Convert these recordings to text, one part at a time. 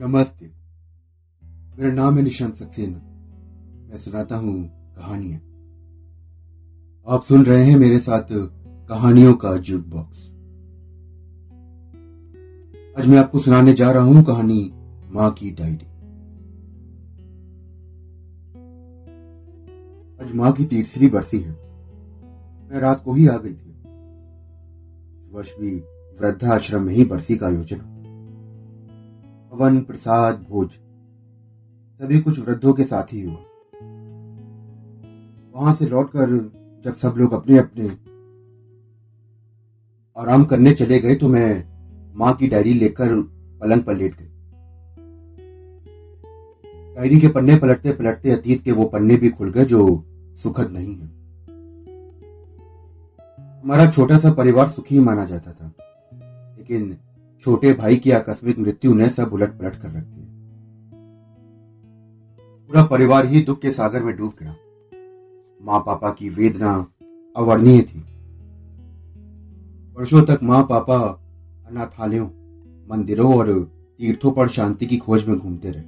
नमस्ते। मेरा नाम है निशांत सक्सेना। मैं सुनाता हूँ कहानियाँ। आप सुन रहे हैं मेरे साथ कहानियों का जुग बॉक्स आज मैं आपको सुनाने जा रहा हूँ कहानी माँ की डायरी। आज माँ की तीसरी बरसी है। मैं रात को ही आ गई थी। वर्ष भी वृद्धाश्रम में ही बरसी का आयोजन हवन प्रसाद भोज। सभी कुछ वृद्धों के साथ ही हुआ। वहाँ से लौटकर जब सब लोग अपने अपने आराम करने चले गए तो मैं माँ की डायरी लेकर पलंग पर लेट गई। डायरी के पन्ने पलटते पलटते अतीत के वो पन्ने भी खुल गए जो सुखद नहीं है। हमारा छोटा सा परिवार सुखी माना जाता था, लेकिन छोटे भाई की आकस्मिक मृत्यु ने सब उलट पलट कर रख दिया पूरा परिवार ही दुख के सागर में डूब गया। माँ पापा की वेदना अवर्णीय थी। वर्षों तक माँ पापा अनाथालयों, मंदिरों और तीर्थों पर शांति की खोज में घूमते रहे।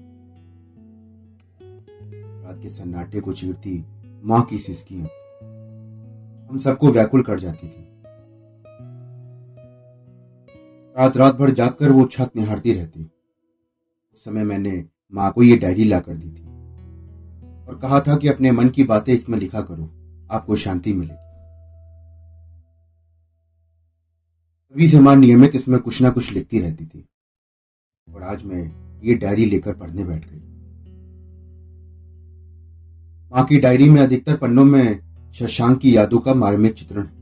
रात के सन्नाटे को चीरती माँ की सिस्कियाँ। हम सबको व्याकुल कर जाती थी। रात रात भर जाकर वो छत निहारती रहती। उस समय मैंने माँ को ये डायरी ला कर दी थी और कहा था कि अपने मन की बातें इसमें लिखा करो, आपको शांति मिलेगी। तभी से माँ नियमित इसमें कुछ ना कुछ लिखती रहती थी और आज मैं ये डायरी लेकर पढ़ने बैठ गई। माँ की डायरी में अधिकतर पन्नों में शशांक की यादों का मार्मिक चित्रण है।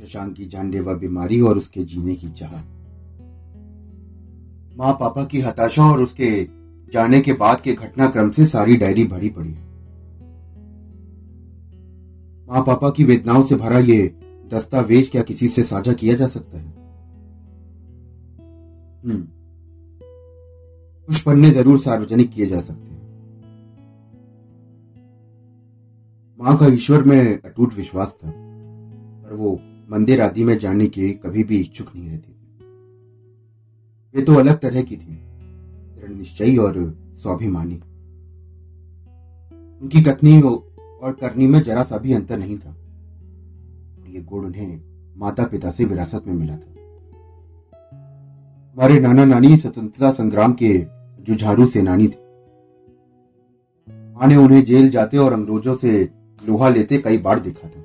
शशांक की जानलेवा बीमारी और उसके जीने की चाह। माँ पापा की हताशा और उसके जाने के बाद के घटनाक्रम से सारी डायरी भरी पड़ी। है माँ पापा की वेदनाओं से भरा ये दस्तावेज़ क्या किसी से साझा किया जा सकता है? हम्म। कुछ पन्ने ज़रूर सार्वजनिक किए जा सकते हैं। माँ का ईश्वर में अटूट विश्वास था, पर वो मंदिर आदि में जाने के कभी भी इच्छुक नहीं रहती थी। वे तो अलग तरह की थी, दृढ़ निश्चयी और स्वाभिमानी। उनकी कथनी और करनी में जरा सा भी अंतर नहीं था। ये गुण उन्हें माता पिता से विरासत में मिला था। हमारे नाना नानी स्वतंत्रता संग्राम के जुझारू सेनानी थे। माँ ने उन्हें जेल जाते और अंग्रेज़ों से लोहा लेते कई बार देखा था।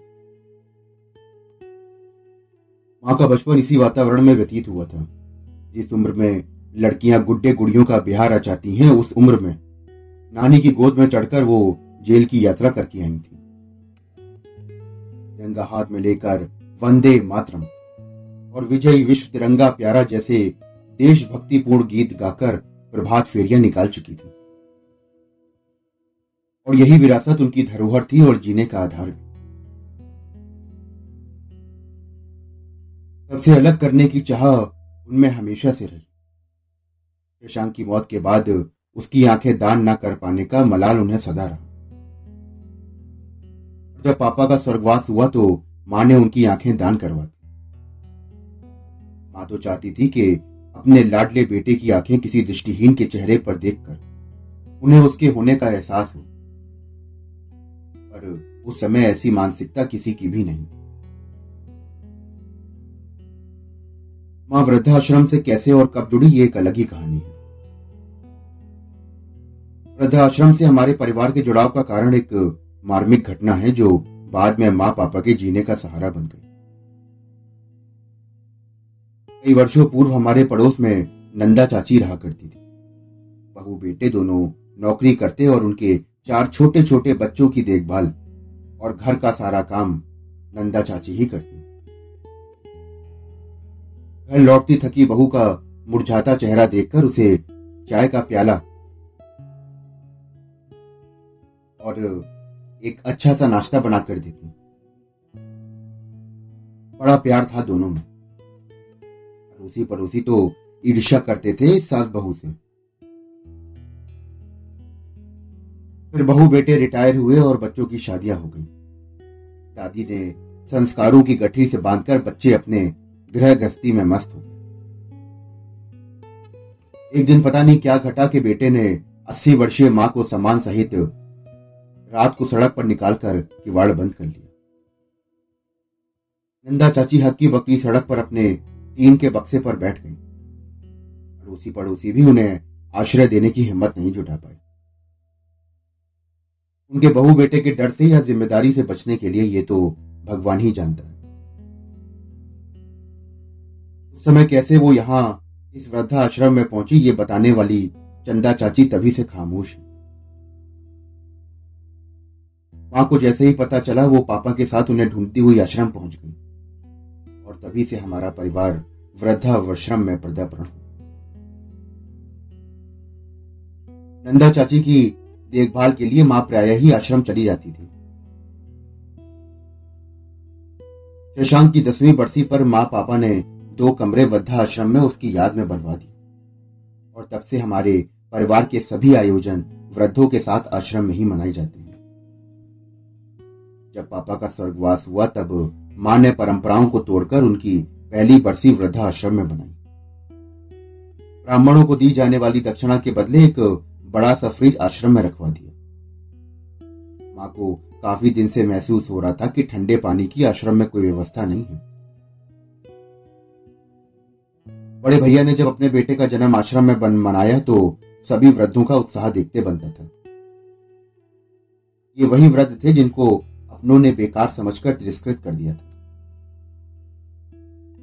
माँ का बचपन इसी वातावरण में व्यतीत हुआ था। जिस उम्र में लड़कियाँ गुड्डे गुड़ियों का बिहार रचाती हैं, उस उम्र में नानी की गोद में चढ़कर वो जेल की यात्रा करके आई थी। तिरंगा हाथ में लेकर वंदे मातरम और विजय विश्व तिरंगा प्यारा जैसे देशभक्तिपूर्ण गीत गाकर प्रभात फेरियाँ निकाल चुकी थी। और यही विरासत उनकी धरोहर थी और जीने का आधार भी। सबसे अलग करने की चाह उनमें हमेशा से रही। शशांक की मौत के बाद उसकी आँखें दान ना कर पाने का मलाल उन्हें सदा रहा। जब पापा का स्वर्गवास हुआ तो माँ ने उनकी आँखें दान करवा दी। माँ तो चाहती थी कि अपने लाडले बेटे की आँखें किसी दृष्टिहीन के चेहरे पर देखकर उन्हें उसके होने का एहसास हो। पर उस समय ऐसी मानसिकता किसी की भी नहीं। माँ वृद्धाश्रम से कैसे और कब जुड़ी, ये एक अलग ही कहानी है। वृद्धाश्रम से हमारे परिवार के जुड़ाव का कारण एक मार्मिक घटना है, जो बाद में माँ पापा के जीने का सहारा बन गई। कई वर्षों पूर्व हमारे पड़ोस में नंदा चाची रहा करती थी। बहू बेटे दोनों नौकरी करते और उनके चार छोटे छोटे बच्चों की देखभाल और घर का सारा काम नंदा चाची ही करती। घर लौटती थकी बहू का मुरझाता चेहरा देखकर उसे चाय का प्याला और एक अच्छा सा नाश्ता बनाकर देती। बड़ा प्यार था दोनों में। पड़ोसी पड़ोसी तो ईर्ष्या करते थे सास बहू से। फिर बहू बेटे रिटायर हुए और बच्चों की शादियाँ हो गई। दादी ने संस्कारों की गठरी से बांधकर बच्चे अपने गृह गस्ती में मस्त हो एक दिन पता नहीं क्या घटा के बेटे ने अस्सी वर्षीय माँ को सम्मान सहित रात को सड़क पर निकालकर किवाड़ बंद कर लिया। नंदा चाची हक्की बक्की सड़क पर अपने टीन के बक्से पर बैठ गई। पड़ोसी पड़ोसी भी उन्हें आश्रय देने की हिम्मत नहीं जुटा पाई उनके बहू बेटे के डर से या ज़िम्मेदारी से बचने के लिए ये तो भगवान ही जानता है। समय कैसे वो यहाँ इस वृद्धा आश्रम में पहुँची, ये बताने वाली चंदा चाची तभी से खामोश माँ को जैसे ही पता चला, वो पापा के साथ उन्हें ढूंढती हुई आश्रम पहुँच गई और तभी से हमारा परिवार वृद्धाश्रम में पदार्पण हुआ। नंदा चाची की देखभाल के लिए माँ प्राय ही आश्रम चली जाती थी। शशांक की दसवीं बरसी पर माँ पापा ने दो कमरे वृद्धा आश्रम में उसकी याद में बनवा दी। और तब से हमारे परिवार के सभी आयोजन वृद्धों के साथ आश्रम में ही मनाए जाते हैं। जब पापा का स्वर्गवास हुआ, तब माँ ने परंपराओं को तोड़कर उनकी पहली बरसी वृद्धा आश्रम में बनाई। ब्राह्मणों को दी जाने वाली दक्षिणा के बदले एक बड़ा सा फ्रिज आश्रम में रखवा दिया। माँ को काफ़ी दिन से महसूस हो रहा था कि ठंडे पानी की आश्रम में कोई व्यवस्था नहीं है। बड़े भैया ने जब अपने बेटे का जन्म आश्रम में मनाया तो सभी वृद्धों का उत्साह देखते बनता था। ये वही वृद्ध थे जिनको अपनों ने बेकार समझकर तिरस्कृत कर दिया था।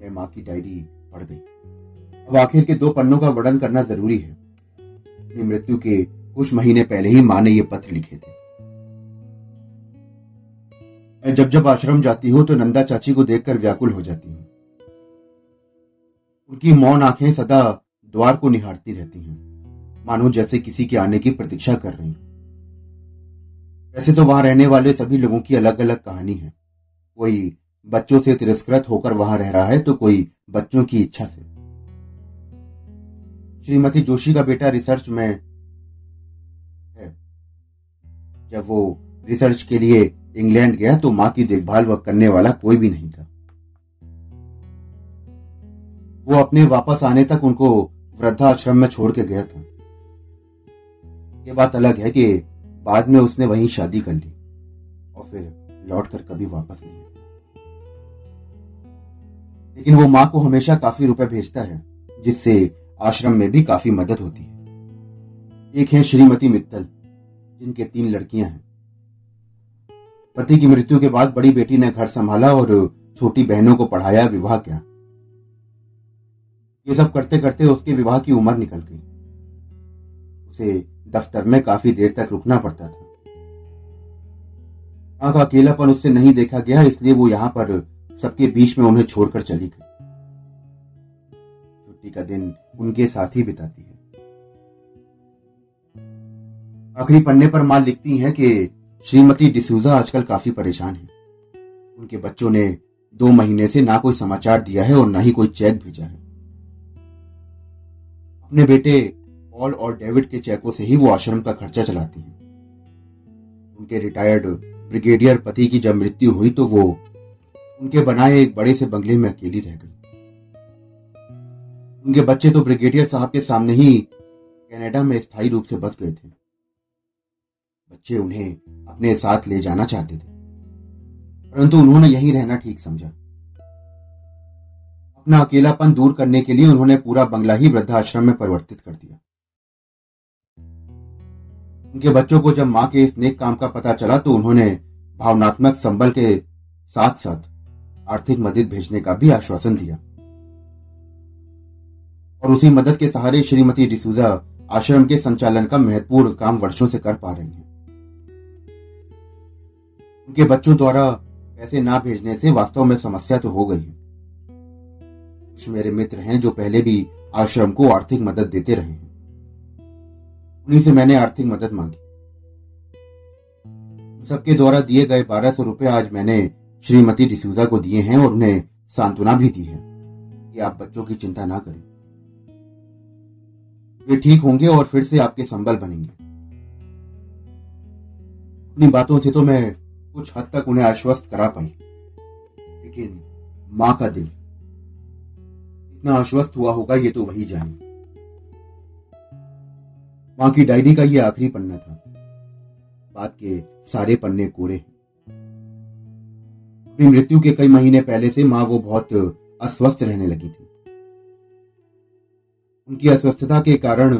मैं माँ की डायरी पढ़ गई। अब आखिर के दो पन्नों का वर्णन करना ज़रूरी है। अपनी मृत्यु के कुछ महीने पहले ही माँ ने ये पत्र लिखे थे। मैं जब जब आश्रम जाती हूँ तो नंदा चाची को देखकर व्याकुल हो जाती हूँ। उनकी मौन आँखें सदा द्वार को निहारती रहती हैं। मानो जैसे किसी के आने की प्रतीक्षा कर रही वैसे तो वहाँ रहने वाले सभी लोगों की अलग अलग कहानी है। कोई बच्चों से तिरस्कृत होकर वहाँ रह रहा है तो कोई बच्चों की इच्छा से। श्रीमती जोशी का बेटा रिसर्च में है। जब वो रिसर्च के लिए इंग्लैंड गया तो माँ की देखभाल व करने वाला कोई भी नहीं था। वो अपने वापस आने तक उनको वृद्धाश्रम में छोड़ के गया था। ये बात अलग है कि बाद में उसने वहीं शादी कर ली और फिर लौटकर कभी वापस नहीं लेकिन वो माँ को हमेशा काफ़ी रुपए भेजता है, जिससे आश्रम में भी काफ़ी मदद होती है। एक है श्रीमती मित्तल, जिनके तीन लड़कियाँ हैं। पति की मृत्यु के बाद बड़ी बेटी ने घर संभाला और छोटी बहनों को पढ़ाया, विवाह किया। ये सब करते करते उसके विवाह की उम्र निकल गई। उसे दफ्तर में काफ़ी देर तक रुकना पड़ता था। माँ का अकेलापन उससे नहीं देखा गया, इसलिए वो यहाँ पर सबके बीच में उन्हें छोड़कर चली गई। छुट्टी का दिन उनके साथ ही बिताती है। आखिरी पन्ने पर माँ लिखती हैं कि श्रीमती डिसूजा आजकल काफ़ी परेशान है। उनके बच्चों ने दो महीने से ना कोई समाचार दिया है और ना ही कोई चेक भेजा है। अपने बेटे पॉल और डेविड के चेकों से ही वो आश्रम का खर्चा चलाती हैं। उनके रिटायर्ड ब्रिगेडियर पति की जब मृत्यु हुई तो वो उनके बनाए एक बड़े से बंगले में अकेली रह गई। उनके बच्चे तो ब्रिगेडियर साहब के सामने ही कनाडा में स्थायी रूप से बस गए थे। बच्चे उन्हें अपने साथ ले जाना चाहते थे। परंतु उन्होंने यहीं रहना ठीक समझा। अपना अकेलापन दूर करने के लिए उन्होंने पूरा बंगला ही वृद्धाश्रम में परिवर्तित कर दिया। उनके बच्चों को जब माँ के इस नेक काम का पता चला तो उन्होंने भावनात्मक संबल के साथ साथ आर्थिक मदद भेजने का भी आश्वासन दिया। और उसी मदद के सहारे श्रीमती डिसूजा आश्रम के संचालन का महत्वपूर्ण काम वर्षों से कर पा रही हैं। उनके बच्चों द्वारा पैसे ना भेजने से वास्तव में समस्या तो हो गई है। कुछ मेरे मित्र हैं जो पहले भी आश्रम को आर्थिक मदद देते रहे हैं। उन्हीं से मैंने आर्थिक मदद मांगी। सबके द्वारा दिए गए बारह सौ रुपए आज मैंने श्रीमती डिसूजा को दिए हैं और उन्हें सांत्वना भी दी है कि आप बच्चों की चिंता ना करें। वे ठीक होंगे और फिर से आपके संबल बनेंगे। अपनी बातों से तो मैं कुछ हद तक उन्हें आश्वस्त करा पाई। लेकिन माँ का दिल इतना आश्वस्त हुआ होगा, ये तो वही जाने। माँ की डायरी का यह आखिरी पन्ना था। बात के सारे पन्ने कोरे हैं। अपनी मृत्यु के कई महीने पहले से माँ वो बहुत अस्वस्थ रहने लगी थी। उनकी अस्वस्थता के कारण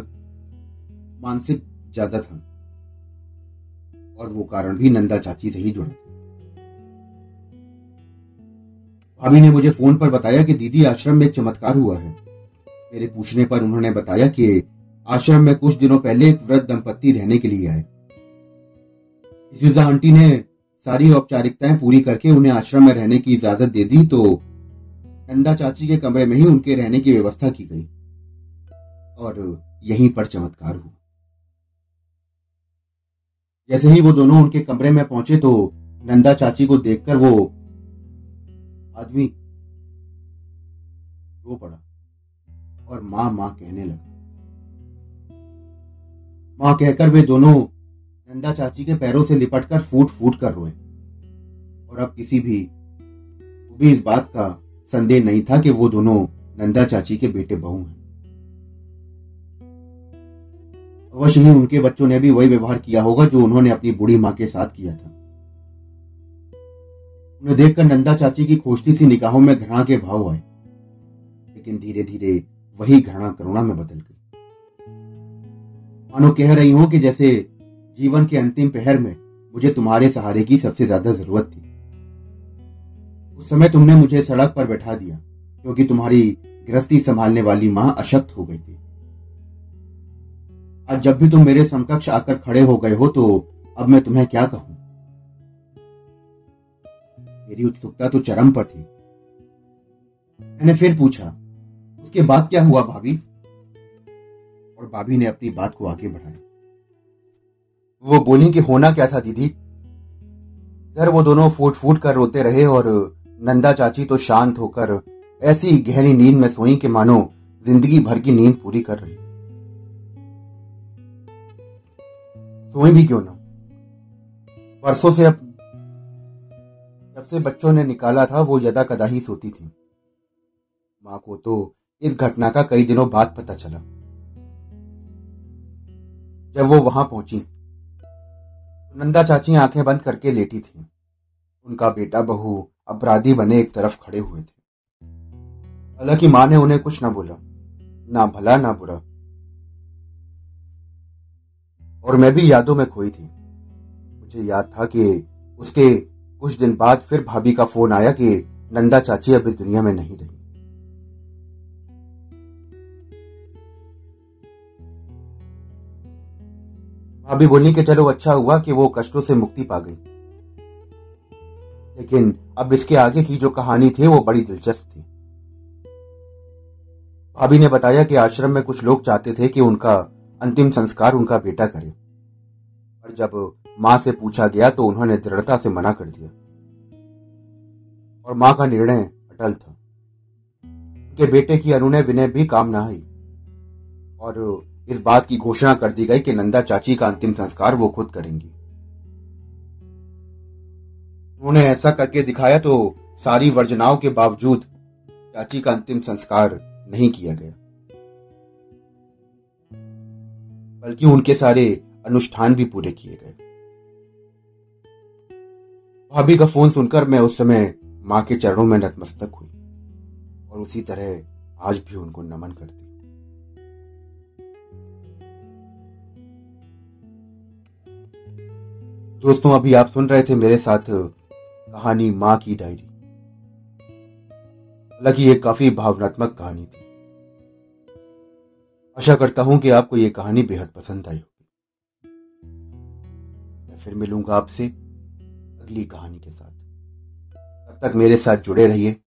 मानसिक ज़्यादा था। और वो कारण भी नंदा चाची से ही जुड़ा था। भाभी ने मुझे फ़ोन पर बताया कि दीदी आश्रम में एक चमत्कार हुआ है। मेरे पूछने पर उन्होंने बताया कि आश्रम में कुछ दिनों पहले एक वृद्ध दंपत्ति रहने के लिए आए। सुजा आंटी ने सारी औपचारिकताएँ पूरी करके उन्हें आश्रम में रहने की इजाज़त दे दी तो नंदा चाची के कमरे में ही उनके रहने की व्यवस्था की गई और यहीं पर चमत्कार हुआ। जैसे ही वो दोनों उनके कमरे में पहुँचे तो नंदा चाची को देखकर वो आदमी। रो पड़ा और माँ माँ कहने लगा। माँ कहकर वे दोनों नंदा चाची के पैरों से लिपटकर फूट फूट कर रोए। और अब किसी भी भी इस बात का संदेह नहीं था कि वो दोनों नंदा चाची के बेटे बहू हैं। अवश्य ही उनके बच्चों ने भी वही व्यवहार किया होगा जो उन्होंने अपनी बुढ़ी माँ के साथ किया था। उन्हें देखकर नंदा चाची की खोजती सी निगाहों में घृणा के भाव आए। लेकिन धीरे धीरे वही घृणा करुणा में बदल गई। मानो कह रही हूँ कि जैसे जीवन के अंतिम पहर में मुझे तुम्हारे सहारे की सबसे ज़्यादा ज़रूरत थी। उस समय तुमने मुझे सड़क पर बैठा दिया, क्योंकि तुम्हारी गृहस्थी संभालने वाली माँ अशक्त हो गई थी। आज जब भी तुम मेरे समकक्ष आकर खड़े हो गए हो तो अब मैं तुम्हें क्या कहूँ? मेरी उत्सुकता तो चरम पर थी। मैंने फिर पूछा, उसके बाद क्या हुआ भाभी? और भाभी ने अपनी बात को आगे बढ़ाया, वो बोली कि होना क्या था दीदी? इधर वो दोनों फूट फूट कर रोते रहे और नंदा चाची तो शांत होकर ऐसी गहरी नींद में सोई कि मानो ज़िंदगी भर की नींद पूरी कर रही सोई भी क्यों ना? परसों से अब जब से बच्चों ने निकाला था, वो यदा कदा ही सोती थी। माँ को तो इस घटना का कई दिनों बाद पता चला। जब वो वहाँ पहुँची तो नंदा चाची आँखें बंद करके लेटी थी। उनका बेटा, बहू, अपराधी बने एक तरफ़ खड़े हुए थे। हालाँकि माँ ने उन्हें कुछ ना बोला, ना भला, ना बुरा। और मैं भी यादों में खोई थी। मुझे याद था कि उसके कुछ दिन बाद फिर भाभी का फ़ोन आया कि नंदा चाची अब इस दुनिया में नहीं रही। भाभी बोली कि चलो अच्छा हुआ कि वो कष्टों से मुक्ति पा गई। लेकिन अब इसके आगे की जो कहानी थी, वो बड़ी दिलचस्प थी। भाभी ने बताया कि आश्रम में कुछ लोग चाहते थे कि उनका अंतिम संस्कार उनका बेटा करे। पर जब माँ से पूछा गया तो उन्होंने दृढ़ता से मना कर दिया। और माँ का निर्णय अटल था। उनके बेटे की अनुनय विनय भी काम ना आई। और इस बात की घोषणा कर दी गई कि नंदा चाची का अंतिम संस्कार वो खुद करेंगी। उन्होंने ऐसा करके दिखाया तो सारी वर्जनाओं के बावजूद चाची का अंतिम संस्कार नहीं किया गया। बल्कि उनके सारे अनुष्ठान भी पूरे किए गए। भाभी का फ़ोन सुनकर मैं उस समय माँ के चरणों में नतमस्तक हुई और उसी तरह आज भी उनको नमन करती दोस्तों, अभी आप सुन रहे थे मेरे साथ कहानी माँ की डायरी। हालाँकि ये काफ़ी भावनात्मक कहानी थी। आशा करता हूँ कि आपको ये कहानी बेहद पसंद आई होगी। मैं फिर मिलूँगा आपसे। अगली कहानी के साथ। तब तक मेरे साथ जुड़े रहिए।